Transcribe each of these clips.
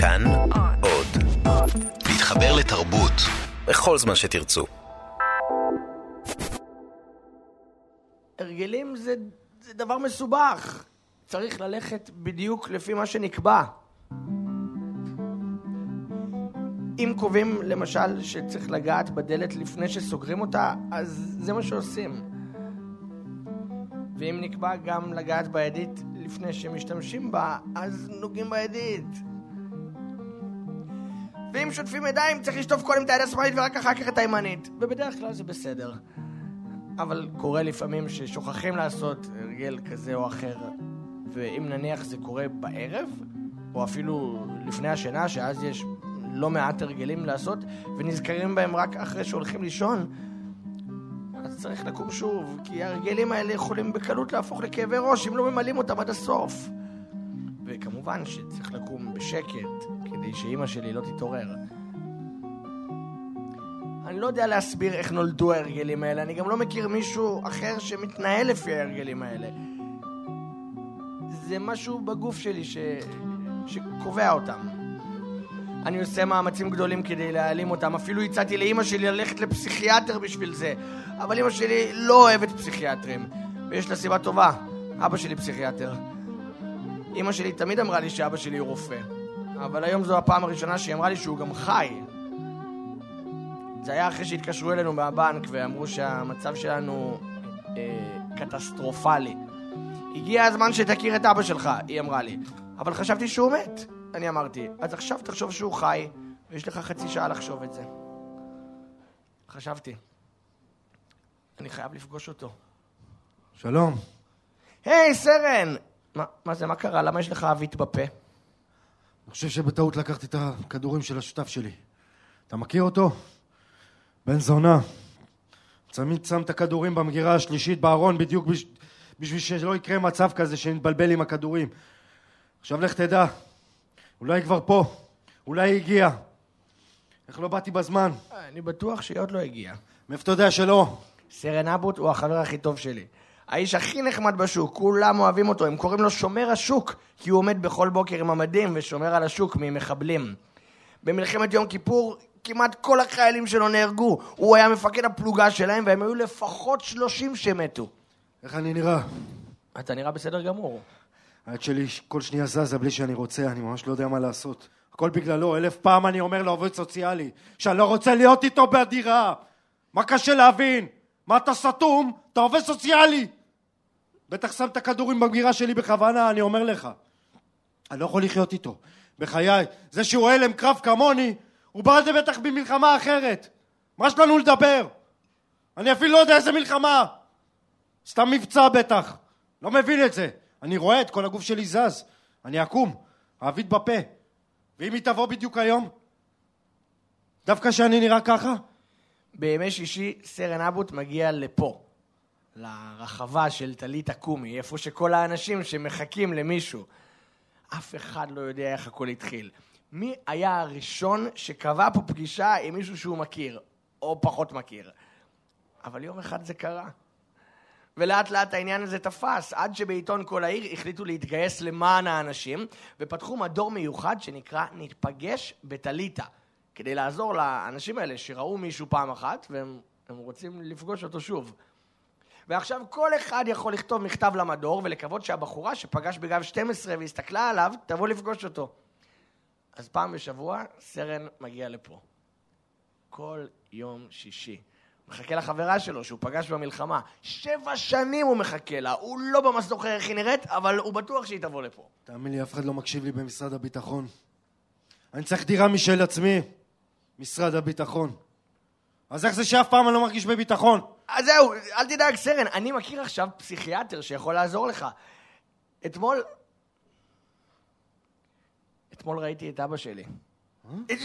כאן עוד. להתחבר לתרבות בכל זמן שתרצו. הרגלים זה, זה דבר מסובך. צריך ללכת בדיוק לפי מה שנקבע. אם קובעים למשל שצריך לגעת בדלת לפני שסוגרים אותה, אז זה מה שעושים. ואם נקבע גם לגעת בידית לפני שמשתמשים בה, אז נוגעים בידית. ואם שוטפים ידיים צריך לשטוף קודם את היד השמאלית ורק אחר כך את הימנית. ובדרך כלל זה בסדר. אבל קורה לפעמים ששוכחים לעשות הרגל כזה או אחר, ואם נניח זה קורה בערב, או אפילו לפני השינה, שאז יש לא מעט הרגלים לעשות, ונזכרים בהם רק אחרי שהולכים לישון, אז צריך לקום שוב, כי ההרגלים האלה יכולים בקלות להפוך לכאבי ראש אם לא ממלאים אותם עד הסוף. וכמובן שצריך לקום בשקט, כדי שאימא שלי לא תתעורר. אני לא יודע להסביר איך נולדו ההרגלים האלה, אני גם לא מכיר מישהו אחר שמתנהל לפי ההרגלים האלה. זה משהו בגוף שלי ש... שקובע אותם. אני עושה מאמצים גדולים כדי להעלים אותם, אפילו הצעתי לאימא שלי ללכת לפסיכיאטר בשביל זה, אבל אימא שלי לא אוהבת פסיכיאטרים, ויש לה סיבה טובה, אבא שלי פסיכיאטר. אימא שלי תמיד אמרה לי שאבא שלי הוא רופא, אבל היום זו הפעם הראשונה שהיא אמרה לי שהוא גם חי. זה היה אחרי שהתקשרו אלינו מהבנק ואמרו שהמצב שלנו אה, קטסטרופלי. הגיע הזמן שתכיר את אבא שלך, היא אמרה לי. אבל חשבתי שהוא מת. אני אמרתי, אז עכשיו תחשוב שהוא חי, ויש לך חצי שעה לחשוב את זה. חשבתי. אני חייב לפגוש אותו. שלום. היי, סרן! מה, מה זה, מה קרה? למה יש לך עווית בפה? אני חושב שבטעות לקחתי את הכדורים של השותף שלי. אתה מכיר אותו? בן זונה. תמיד שם את הכדורים במגירה השלישית בארון בדיוק בש... בשביל שלא יקרה מצב כזה שנתבלבל עם הכדורים. עכשיו לך תדע, אולי כבר פה, אולי היא הגיעה. איך לא באתי בזמן? אני בטוח שהיא עוד לא הגיעה. מאיפה אתה יודע שלא? סרן אבוט הוא החבר הכי טוב שלי. האיש הכי נחמד בשוק, כולם אוהבים אותו, הם קוראים לו שומר השוק, כי הוא עומד בכל בוקר עם המדים ושומר על השוק ממחבלים. במלחמת יום כיפור כמעט כל החיילים שלו נהרגו. הוא היה מפקד הפלוגה שלהם, והם היו לפחות שלושים שמתו. איך אני נראה? אתה נראה בסדר גמור. היד שלי כל שנייה זזה בלי שאני רוצה, אני ממש לא יודע מה לעשות. הכל בגללו, אלף פעם אני אומר לעובד סוציאלי שאני לא רוצה להיות איתו בדירה. מה קשה להבין? מה אתה סתום? אתה עובד סוציאלי! בטח שם את הכדורים במגירה שלי בכוונה, אני אומר לך. אני לא יכול לחיות איתו. בחיי, זה שהוא הלם קרב כמוני, הוא בא לזה בטח במלחמה אחרת. מה יש לנו לדבר? אני אפילו לא יודע איזה מלחמה. סתם מבצע בטח. לא מבין את זה. אני רואה את כל הגוף שלי זז. אני אקום, העבית בפה. ואם היא תבוא בדיוק היום? דווקא שאני נראה ככה? בימי שישי סרן אבוט מגיע לפה, לרחבה של טלית הקומי, איפה שכל האנשים שמחכים למישהו. אף אחד לא יודע איך הכל התחיל. מי היה הראשון שקבע פה פגישה עם מישהו שהוא מכיר, או פחות מכיר? אבל יום אחד זה קרה. ולאט לאט העניין הזה תפס, עד שבעיתון כל העיר החליטו להתגייס למען האנשים, ופתחו מדור מיוחד שנקרא נתפגש בטליטה, כדי לעזור לאנשים האלה שראו מישהו פעם אחת, והם רוצים לפגוש אותו שוב. ועכשיו כל אחד יכול לכתוב מכתב למדור ולקוות שהבחורה שפגש בגב 12 והסתכלה עליו, תבוא לפגוש אותו. אז פעם בשבוע סרן מגיע לפה. כל יום שישי. מחכה לחברה שלו שהוא פגש במלחמה. שבע שנים הוא מחכה לה. הוא לא ממש זוכר איך היא נראית, אבל הוא בטוח שהיא תבוא לפה. תאמין לי, אף אחד לא מקשיב לי במשרד הביטחון. אני צריך דירה משל עצמי. משרד הביטחון. אז איך זה שאף פעם אני לא מרגיש בביטחון? אז זהו, אל תדאג, סרן. אני מכיר עכשיו פסיכיאטר שיכול לעזור לך. אתמול... אתמול ראיתי את אבא שלי.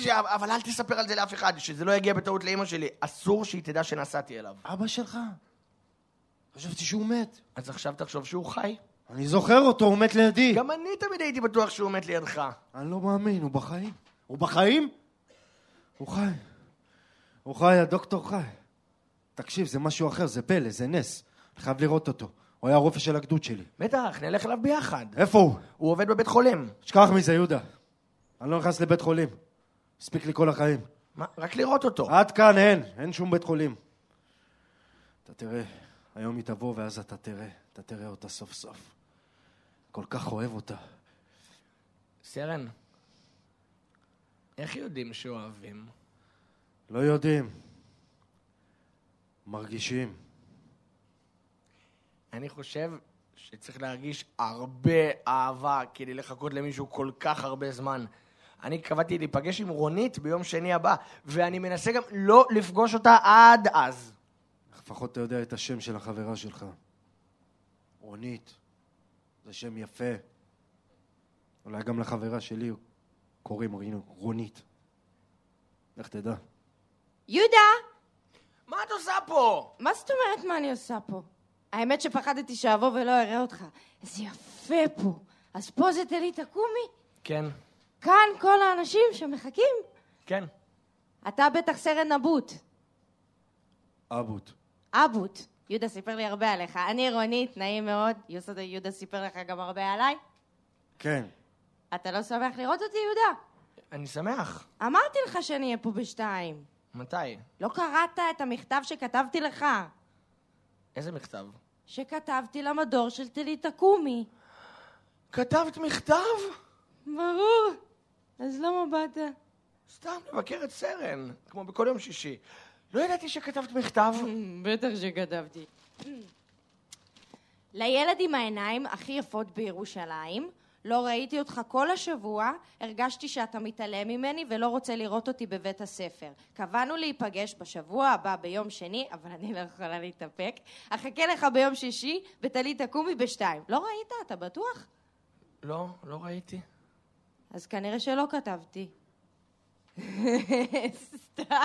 אבל אל תספר על זה לאף אחד, שזה לא יגיע בטעות לאימא שלי. אסור שהיא תדע שנסעתי אליו. אבא שלך? חשבתי שהוא מת. אז עכשיו תחשוב שהוא חי. אני זוכר אותו, הוא מת לידי. גם אני תמיד הייתי בטוח שהוא מת לידך. אני לא מאמין, הוא בחיים. הוא בחיים? הוא חי. הוא חי, הדוקטור חי. תקשיב, זה משהו אחר, זה פלא, זה נס. אני חייב לראות אותו. הוא היה הרופא של הגדוד שלי. בטח, נלך אליו ביחד. איפה הוא? הוא עובד בבית חולים. שכח מזה, יהודה. אני לא נכנס לבית חולים. הספיק לי כל החיים. מה? רק לראות אותו. עד כאן אין, אין שום בית חולים. אתה תראה, היום היא תבוא ואז אתה תראה, אתה תראה אותה סוף סוף. כל כך אוהב אותה. סרן, איך יודעים שאוהבים? לא יודעים. מרגישים. אני חושב שצריך להרגיש הרבה אהבה כדי לחכות למישהו כל כך הרבה זמן. אני קבעתי להיפגש עם רונית ביום שני הבא, ואני מנסה גם לא לפגוש אותה עד אז. לפחות אתה יודע את השם של החברה שלך. רונית. זה שם יפה. אולי גם לחברה שלי קוראים רונית. לך תדע. יהודה! מה את עושה פה? מה זאת אומרת מה אני עושה פה? האמת שפחדתי שאבוא ולא אראה אותך. איזה יפה פה. אז פה זה טלית תקומי? כן. כאן כל האנשים שמחכים? כן. אתה בטח סרן נבוט. אבוט. אבוט. יהודה סיפר לי הרבה עליך. אני רונית, נעים מאוד. יהודה סיפר לך גם הרבה עליי. כן. אתה לא שמח לראות אותי, יהודה? אני שמח. אמרתי לך שאני אהיה פה בשתיים. מתי? לא קראת את המכתב שכתבתי לך. איזה מכתב? שכתבתי למדור של טלית תקומי. כתבת מכתב? ברור. אז למה באת? סתם לבקר את סרן, כמו בכל יום שישי. לא ידעתי שכתבת מכתב. בטח שכתבתי. לילד עם העיניים הכי יפות בירושלים, לא ראיתי אותך כל השבוע, הרגשתי שאתה מתעלם ממני ולא רוצה לראות אותי בבית הספר. קבענו להיפגש בשבוע הבא ביום שני, אבל אני לא יכולה להתאפק. אחכה לך ביום שישי, וטלי תקומי בשתיים. לא ראית? אתה בטוח? לא, לא ראיתי. אז כנראה שלא כתבתי. סתם,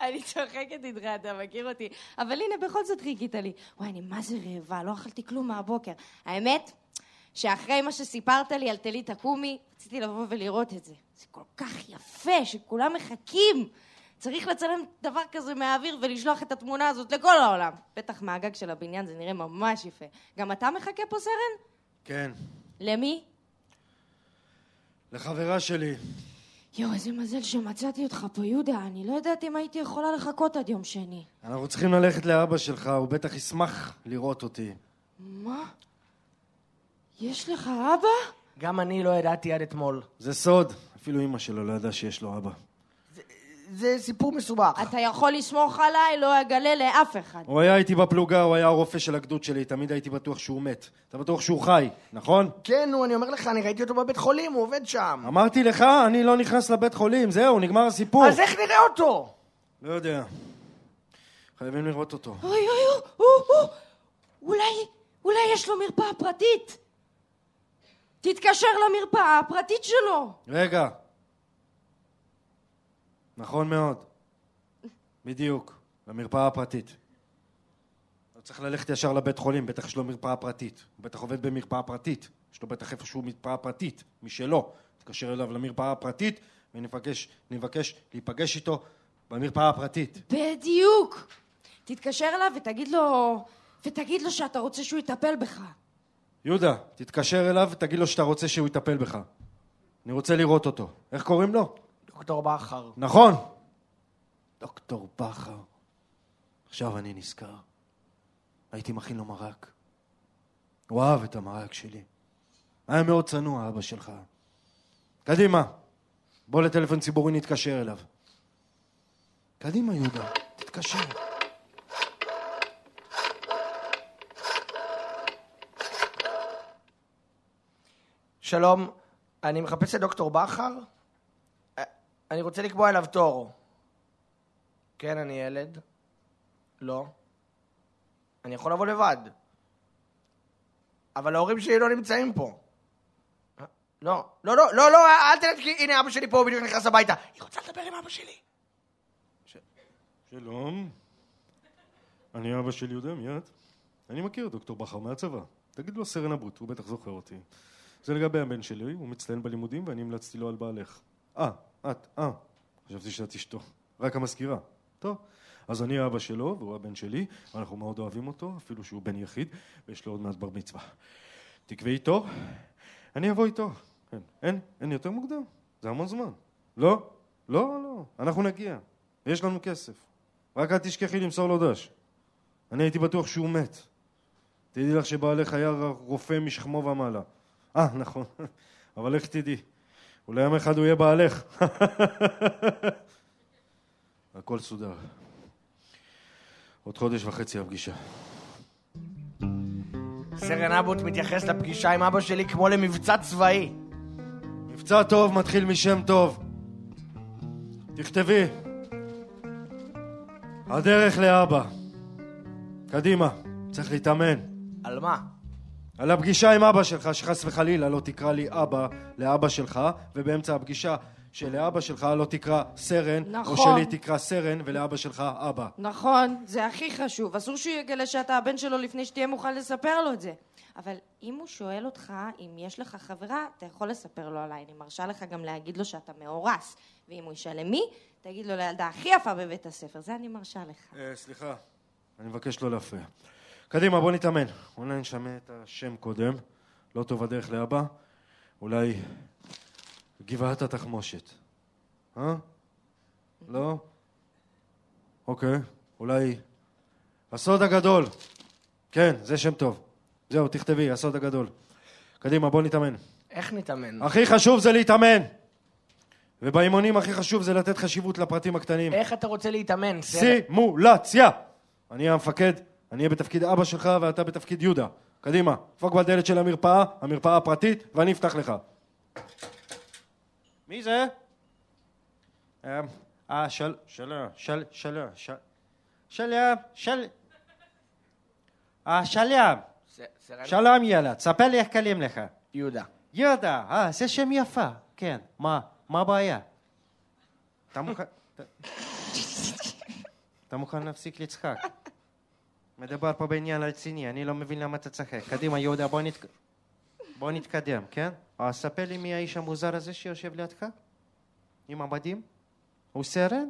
אני צוחקת איתך, אתה מכיר אותי. אבל הנה, בכל זאת חיכית לי. וואי, אני מה זה רעבה, לא אכלתי כלום מהבוקר. האמת, שאחרי מה שסיפרת לי על טלית תקומי, רציתי לבוא ולראות את זה. זה כל כך יפה, שכולם מחכים. צריך לצלם דבר כזה מהאוויר ולשלוח את התמונה הזאת לכל העולם. בטח מהגג של הבניין זה נראה ממש יפה. גם אתה מחכה פה, סרן? כן. למי? לחברה שלי. יואו, איזה מזל שמצאתי אותך פה, יהודה. אני לא יודעת אם הייתי יכולה לחכות עד יום שני. אנחנו צריכים ללכת לאבא שלך, הוא בטח ישמח לראות אותי. מה? יש לך אבא? גם אני לא ידעתי עד אתמול. זה סוד, אפילו אמא שלו לא ידעה שיש לו אבא. זה סיפור מסובך. אתה יכול לסמוך עליי, לא אגלה לאף אחד. הוא היה איתי בפלוגה, הוא היה הרופא של הגדוד שלי, תמיד הייתי בטוח שהוא מת. אתה בטוח שהוא חי, נכון? כן, נו, אני אומר לך, אני ראיתי אותו בבית חולים, הוא עובד שם. אמרתי לך, אני לא נכנס לבית חולים, זהו, נגמר הסיפור. אז איך נראה אותו? לא יודע. חייבים לראות אותו. אוי אוי אוי, אוי, אולי, אולי יש לו מרפאה פרטית. תתקשר למרפאה הפרטית שלו. רגע. נכון מאוד. בדיוק, למרפאה הפרטית. לא צריך ללכת ישר לבית חולים, בטח יש לו מרפאה פרטית. הוא בטח עובד במרפאה פרטית. יש לו בטח איפשהו מרפאה פרטית, משלו. תתקשר אליו למרפאה הפרטית ונבקש להיפגש איתו במרפאה הפרטית. בדיוק. תתקשר אליו ותגיד לו, ותגיד לו שאתה רוצה שהוא יטפל בך. יהודה, תתקשר אליו ותגיד לו שאתה רוצה שהוא יטפל בך. אני רוצה לראות אותו. איך קוראים לו? דוקטור בכר. נכון. דוקטור בכר. עכשיו אני נזכר. הייתי מכין לו מרק. הוא אהב את המרק שלי. היה מאוד צנוע, אבא שלך. קדימה, בוא לטלפון ציבורי נתקשר אליו. קדימה, יהודה, תתקשר. שלום, אני מחפש את דוקטור בכר. אה, אני רוצה לקבוע אליו תור. כן, אני ילד. לא. אני יכול לבוא לבד. אבל ההורים שלי לא נמצאים פה. אה, לא, לא, לא, לא, לא, אל תלך, כי הנה אבא שלי פה, הוא בדיוק נכנס הביתה. היא רוצה לדבר עם אבא שלי. ש... שלום, אני אבא של יהודה מיד. אני מכיר את דוקטור בכר מהצבא. תגיד לו סרן אבוט, הוא בטח זוכר אותי. זה לגבי הבן שלי, הוא מצטיין בלימודים ואני המלצתי לו על בעלך. אה, את, אה. חשבתי שאת אשתו. רק המזכירה. טוב. אז אני אבא שלו והוא הבן שלי, ואנחנו מאוד אוהבים אותו, אפילו שהוא בן יחיד, ויש לו עוד מעט בר מצווה. תקבעי תור, אני אבוא איתו. אין, אין, אין יותר מוקדם. זה המון זמן. לא, לא, לא, אנחנו נגיע. יש לנו כסף. רק אל תשכחי למסור לו דש. אני הייתי בטוח שהוא מת. תדעי לך שבעלך היה רופא משכמו ומעלה. אה, נכון. אבל איך תדעי? אולי יום אחד הוא יהיה בעלך. הכל סודר. עוד חודש וחצי הפגישה. סרן אבוט מתייחס לפגישה עם אבא שלי כמו למבצע צבאי. מבצע טוב מתחיל משם טוב. תכתבי. הדרך לאבא. קדימה, צריך להתאמן. על מה? על הפגישה עם אבא שלך, שחס וחלילה לא תקרא לי אבא לאבא שלך, ובאמצע הפגישה שלאבא שלך לא תקרא סרן, נכון. או שלי תקרא סרן ולאבא שלך אבא. נכון, זה הכי חשוב. אסור שהוא יגלה שאתה הבן שלו לפני שתהיה מוכן לספר לו את זה. אבל אם הוא שואל אותך אם יש לך חברה, אתה יכול לספר לו עליי. אני מרשה לך גם להגיד לו שאתה מאורס. ואם הוא ישאל למי, תגיד לו לילדה הכי יפה בבית הספר. זה אני מרשה לך. אה, סליחה, אני מבקש לא להפריע. קדימה, בוא נתאמן. אולי נשמע את השם קודם. לא טוב הדרך לאבא. אולי גבעת התחמושת. אה? לא? אוקיי. אולי הסוד הגדול. כן, זה שם טוב. זהו, תכתבי, הסוד הגדול. קדימה, בוא נתאמן. איך נתאמן? הכי חשוב זה להתאמן. ובאימונים הכי חשוב זה לתת חשיבות לפרטים הקטנים. איך אתה רוצה להתאמן? סימולציה! אני המפקד, אני אהיה בתפקיד אבא שלך ואתה בתפקיד יהודה. קדימה, דפוק בדלת של המרפאה, המרפאה הפרטית, ואני אפתח לך. מי זה? אמ, אה, של... שלום, של... שלום, של... שלום, של... אה, סרן שלום ילד, ספר לי איך קלים לך. יהודה. יהודה, אה, זה שם יפה, כן. מה, מה הבעיה? אתה מוכן... אתה מוכן להפסיק לצחק? מדבר פה בעניין רציני, אני לא מבין למה אתה צחק. קדימה, יהודה, בוא, נת... בוא נתקדם, כן? אז ספר לי מי האיש המוזר הזה שיושב לידך? עם המדים? הוא סרן?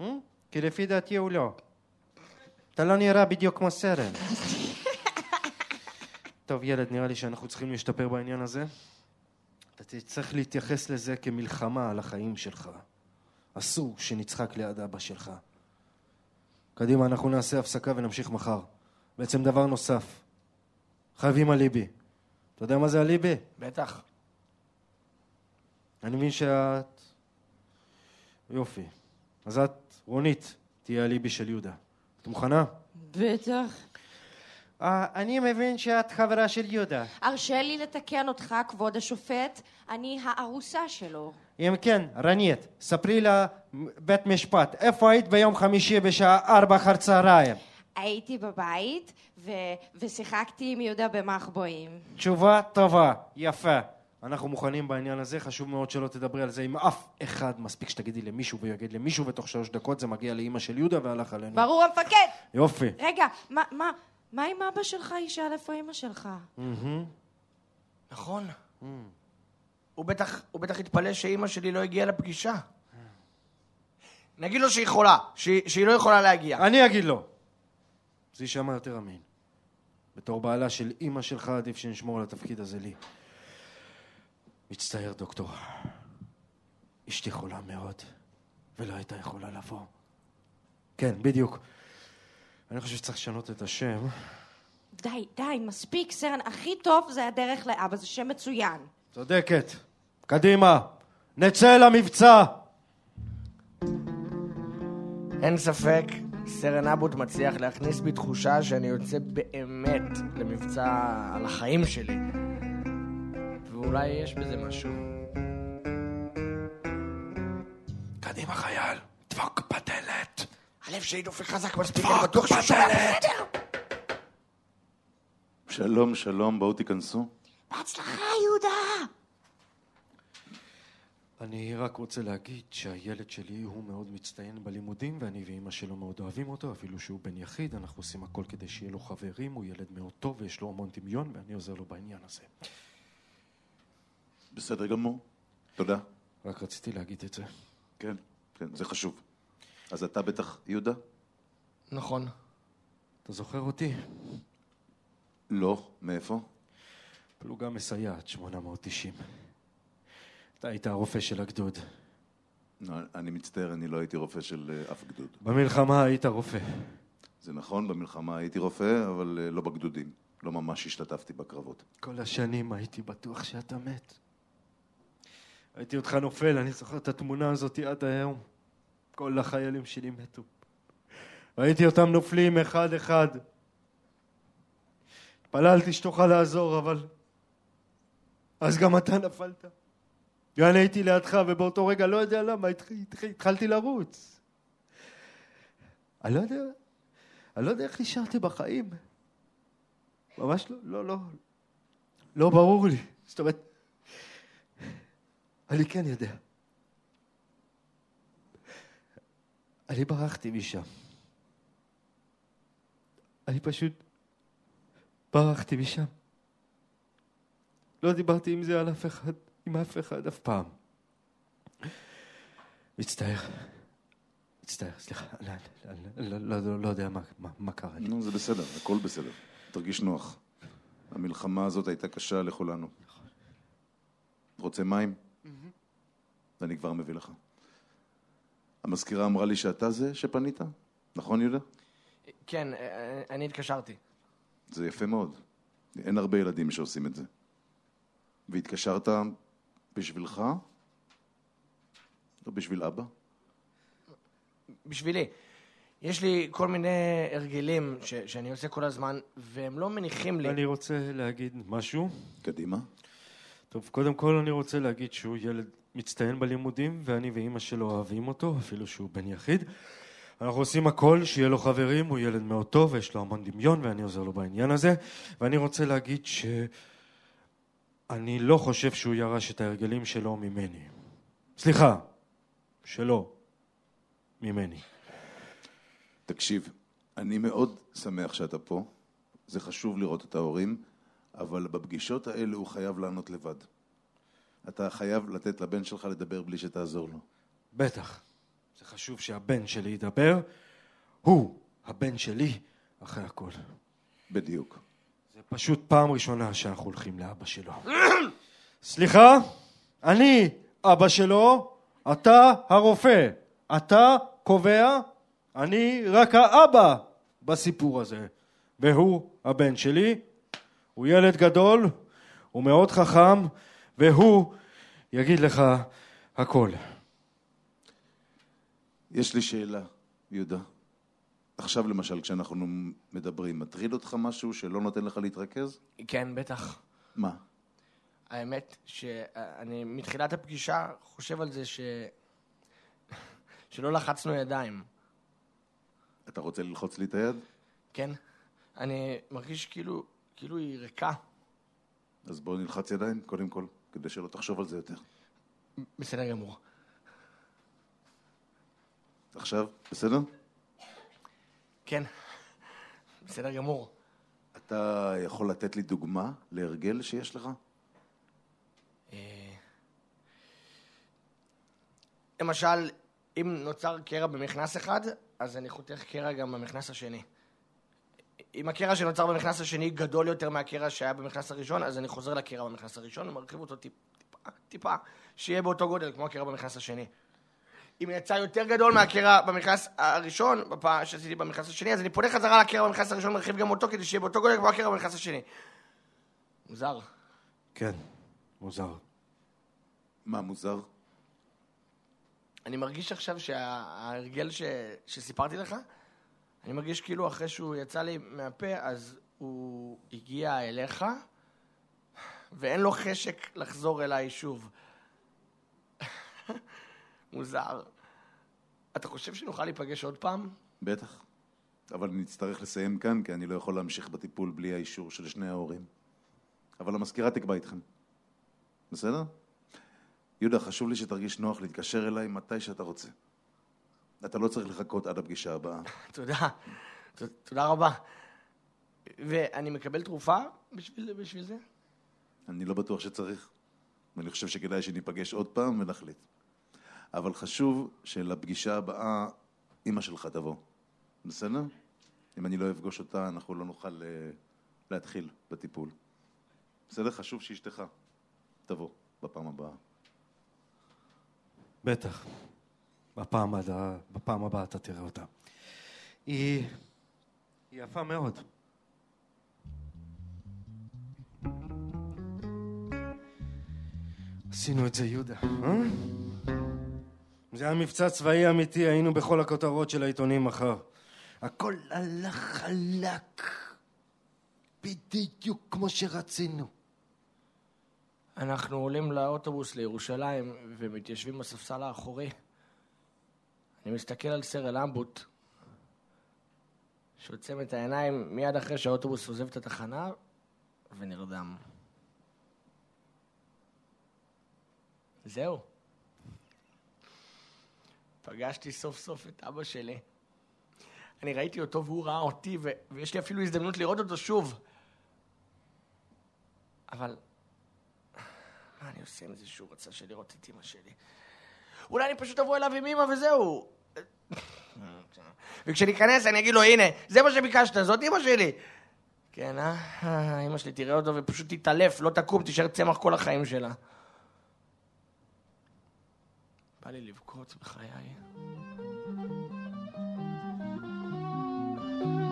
Hmm? כי לפי דעתי הוא לא. אתה לא נראה בדיוק כמו סרן. טוב, ילד, נראה לי שאנחנו צריכים להשתפר בעניין הזה. אתה צריך להתייחס לזה כמלחמה על החיים שלך. אסור שנצחק ליד אבא שלך. קדימה, אנחנו נעשה הפסקה ונמשיך מחר. בעצם דבר נוסף, חייבים אליבי. אתה יודע מה זה אליבי? בטח. אני מבין שאת... יופי. אז את, רונית, תהיה אליבי של יהודה. את מוכנה? בטח. אה, אני מבין שאת חברה של יהודה. הרשה לי לתקן אותך, כבוד השופט, אני הארוסה שלו. אם כן, רנית, ספרי לבית משפט, איפה היית ביום חמישי בשעה ארבע אחר צהריים? הייתי בבית ו- ושיחקתי עם יהודה במחבואים. תשובה טובה, יפה. אנחנו מוכנים בעניין הזה, חשוב מאוד שלא תדברי על זה עם אף אחד. מספיק שתגידי למישהו והוא יגיד למישהו, ותוך שלוש דקות זה מגיע לאימא של יהודה והלך עלינו. ברור המפקד! יופי. רגע, מה, מה, מה עם אבא שלך ישאל איפה אמא שלך? נכון. הוא בטח, הוא בטח התפלא שאימא שלי לא הגיעה לפגישה. נגיד לו שהיא חולה, שהיא, שהיא לא יכולה להגיע. אני אגיד לו. זה יישמע יותר אמין. בתור בעלה של אימא שלך עדיף שנשמור על התפקיד הזה לי. מצטער, דוקטור. אשתי חולה מאוד, ולא הייתה יכולה לבוא. כן, בדיוק. אני חושב שצריך לשנות את השם. די, די, מספיק, סרן. הכי טוב זה הדרך לאבא, זה שם מצוין. צודקת. קדימה, נצא למבצע! אין ספק, סרן אבוט מצליח להכניס בי תחושה שאני יוצא באמת למבצע על החיים שלי. ואולי יש בזה משהו. קדימה, חייל, דפוק בדלת. הלב שלי דופק חזק מספיק, אני בטוח שהוא שומע בסדר. שלום, שלום, בואו תיכנסו. בהצלחה, יהודה! אני רק רוצה להגיד שהילד שלי הוא מאוד מצטיין בלימודים ואני ואימא שלו מאוד אוהבים אותו אפילו שהוא בן יחיד אנחנו עושים הכל כדי שיהיה לו חברים הוא ילד מאוד טוב ויש לו המון דמיון ואני עוזר לו בעניין הזה בסדר גמור. תודה. רק רציתי להגיד את זה כן, כן, זה חשוב. אז אתה בטח יהודה? נכון. אתה זוכר אותי? לא. מאיפה? פלוגה מסייעת 890 אתה היית הרופא של הגדוד. לא, אני מצטער, אני לא הייתי רופא של אה, אף גדוד. במלחמה היית רופא. זה נכון, במלחמה הייתי רופא, אבל אה, לא בגדודים. לא ממש השתתפתי בקרבות. כל השנים הייתי בטוח שאתה מת. ראיתי אותך נופל, אני זוכר את התמונה הזאת עד היום. כל החיילים שלי מתו. ראיתי אותם נופלים אחד-אחד. התפללתי שתוכל לעזור, אבל... אז גם אתה נפלת. ואני הייתי לידך, ובאותו רגע, לא יודע למה, התח... התח... התחלתי לרוץ. אני לא יודע, אני לא יודע איך נשארתי בחיים. ממש לא, לא, לא, לא ברור לי. זאת אומרת, אני כן יודע. אני ברחתי משם. אני פשוט ברחתי משם. לא דיברתי עם זה על אף אחד, עם אף אחד אף פעם. מצטער. מצטער, סליחה, אני לא, לא, לא, לא יודע מה, מה, מה קרה לי. נו, זה בסדר, הכל בסדר. תרגיש נוח. המלחמה הזאת הייתה קשה לכולנו. רוצה מים? אני כבר מביא לך. המזכירה אמרה לי שאתה זה שפנית? נכון, יהודה? כן, אה, אני התקשרתי. זה יפה מאוד. אין הרבה ילדים שעושים את זה. והתקשרת בשבילך? לא בשביל אבא? בשבילי. יש לי כל מיני הרגלים ש- שאני עושה כל הזמן, והם לא מניחים לי. אני רוצה להגיד משהו. קדימה. טוב, קודם כל אני רוצה להגיד שהוא ילד מצטיין בלימודים, ואני ואימא שלו אוהבים אותו, אפילו שהוא בן יחיד. אנחנו עושים הכל שיהיה לו חברים, הוא ילד מאוד טוב ויש לו המון דמיון ואני עוזר לו בעניין הזה. ואני רוצה להגיד שאני לא חושב שהוא ירש את ההרגלים שלו ממני. סליחה, שלו, ממני. תקשיב, אני מאוד שמח שאתה פה. זה חשוב לראות את ההורים, אבל בפגישות האלה הוא חייב לענות לבד. אתה חייב לתת לבן שלך לדבר בלי שתעזור לו. בטח, זה חשוב שהבן שלי ידבר. הוא הבן שלי אחרי הכל. בדיוק. זה פשוט פעם ראשונה שאנחנו הולכים לאבא שלו. סליחה, אני אבא שלו, אתה הרופא. אתה קובע, אני רק האבא בסיפור הזה. והוא הבן שלי, הוא ילד גדול, הוא מאוד חכם, והוא יגיד לך הכל. יש לי שאלה, יהודה. עכשיו למשל, כשאנחנו מדברים, מטריד אותך משהו שלא נותן לך להתרכז? כן, בטח. מה? האמת שאני מתחילת הפגישה חושב על זה ש... שלא לחצנו ידיים. אתה רוצה ללחוץ לי את היד? כן? אני מרגיש כאילו, כאילו היא ריקה. אז בוא נלחץ ידיים, קודם כל, כדי שלא תחשוב על זה יותר. בסדר גמור. עכשיו, בסדר? כן, בסדר גמור. אתה יכול לתת לי דוגמה להרגל שיש לך? אה, למשל, אם נוצר קרע במכנס אחד, אז אני חותך קרע גם במכנס השני. אם הקרע שנוצר במכנס השני גדול יותר מהקרע שהיה במכנס הראשון, אז אני חוזר לקרע במכנס הראשון ומרחיב אותו טיפ, טיפה, טיפה, שיהיה באותו גודל כמו הקרע במכנס השני. אם יצא יותר גדול מהקרע במכנס הראשון, בפעם שעשיתי במכנס השני, אז אני פונה חזרה לקרע במכנס הראשון ומרחיב גם אותו כדי שיהיה באותו גודל כמו הקרע במכנס השני. מוזר. כן, מוזר. מה מוזר? אני מרגיש עכשיו שההרגל ש... שסיפרתי לך, אני מרגיש כאילו אחרי שהוא יצא לי מהפה, אז הוא הגיע אליך, ואין לו חשק לחזור אליי שוב. מוזר. אתה חושב שנוכל להיפגש עוד פעם? בטח. אבל נצטרך לסיים כאן, כי אני לא יכול להמשיך בטיפול בלי האישור של שני ההורים. אבל המזכירה תקבע איתכם. בסדר? יהודה, חשוב לי שתרגיש נוח להתקשר אליי מתי שאתה רוצה. אתה לא צריך לחכות עד הפגישה הבאה. תודה. תודה רבה. ואני מקבל תרופה בשביל, בשביל זה? אני לא בטוח שצריך. ואני חושב שכדאי שניפגש עוד פעם ונחליט. אבל חשוב שלפגישה הבאה אימא שלך תבוא. בסדר? אם אני לא אפגוש אותה, אנחנו לא נוכל אה, להתחיל בטיפול. בסדר? חשוב שאשתך תבוא בפעם הבאה. בטח. בפעם, הבאה, בפעם הבאה אתה תראה אותה. היא... היא יפה מאוד. עשינו את זה, יהודה. אה? זה היה מבצע צבאי אמיתי, היינו בכל הכותרות של העיתונים מחר. הכל הלך חלק. בדיוק כמו שרצינו. אנחנו עולים לאוטובוס לירושלים ומתיישבים בספסל האחורי. אני מסתכל על סרל אמבוט, שעוצם את העיניים מיד אחרי שהאוטובוס עוזב את התחנה, ונרדם. זהו. פגשתי סוף סוף את אבא שלי. אני ראיתי אותו והוא ראה אותי, ו- ויש לי אפילו הזדמנות לראות אותו שוב. אבל מה אני עושה עם זה שהוא רצה לראות את אמא שלי? אולי אני פשוט אבוא אליו עם אמא וזהו. וכשניכנס אני אגיד לו, הנה, זה מה שביקשת, זאת אמא שלי. כן, אה? אמא שלי תראה אותו ופשוט תתעלף, לא תקום, תישאר צמח כל החיים שלה. בא לי לבכות בחיי. thank you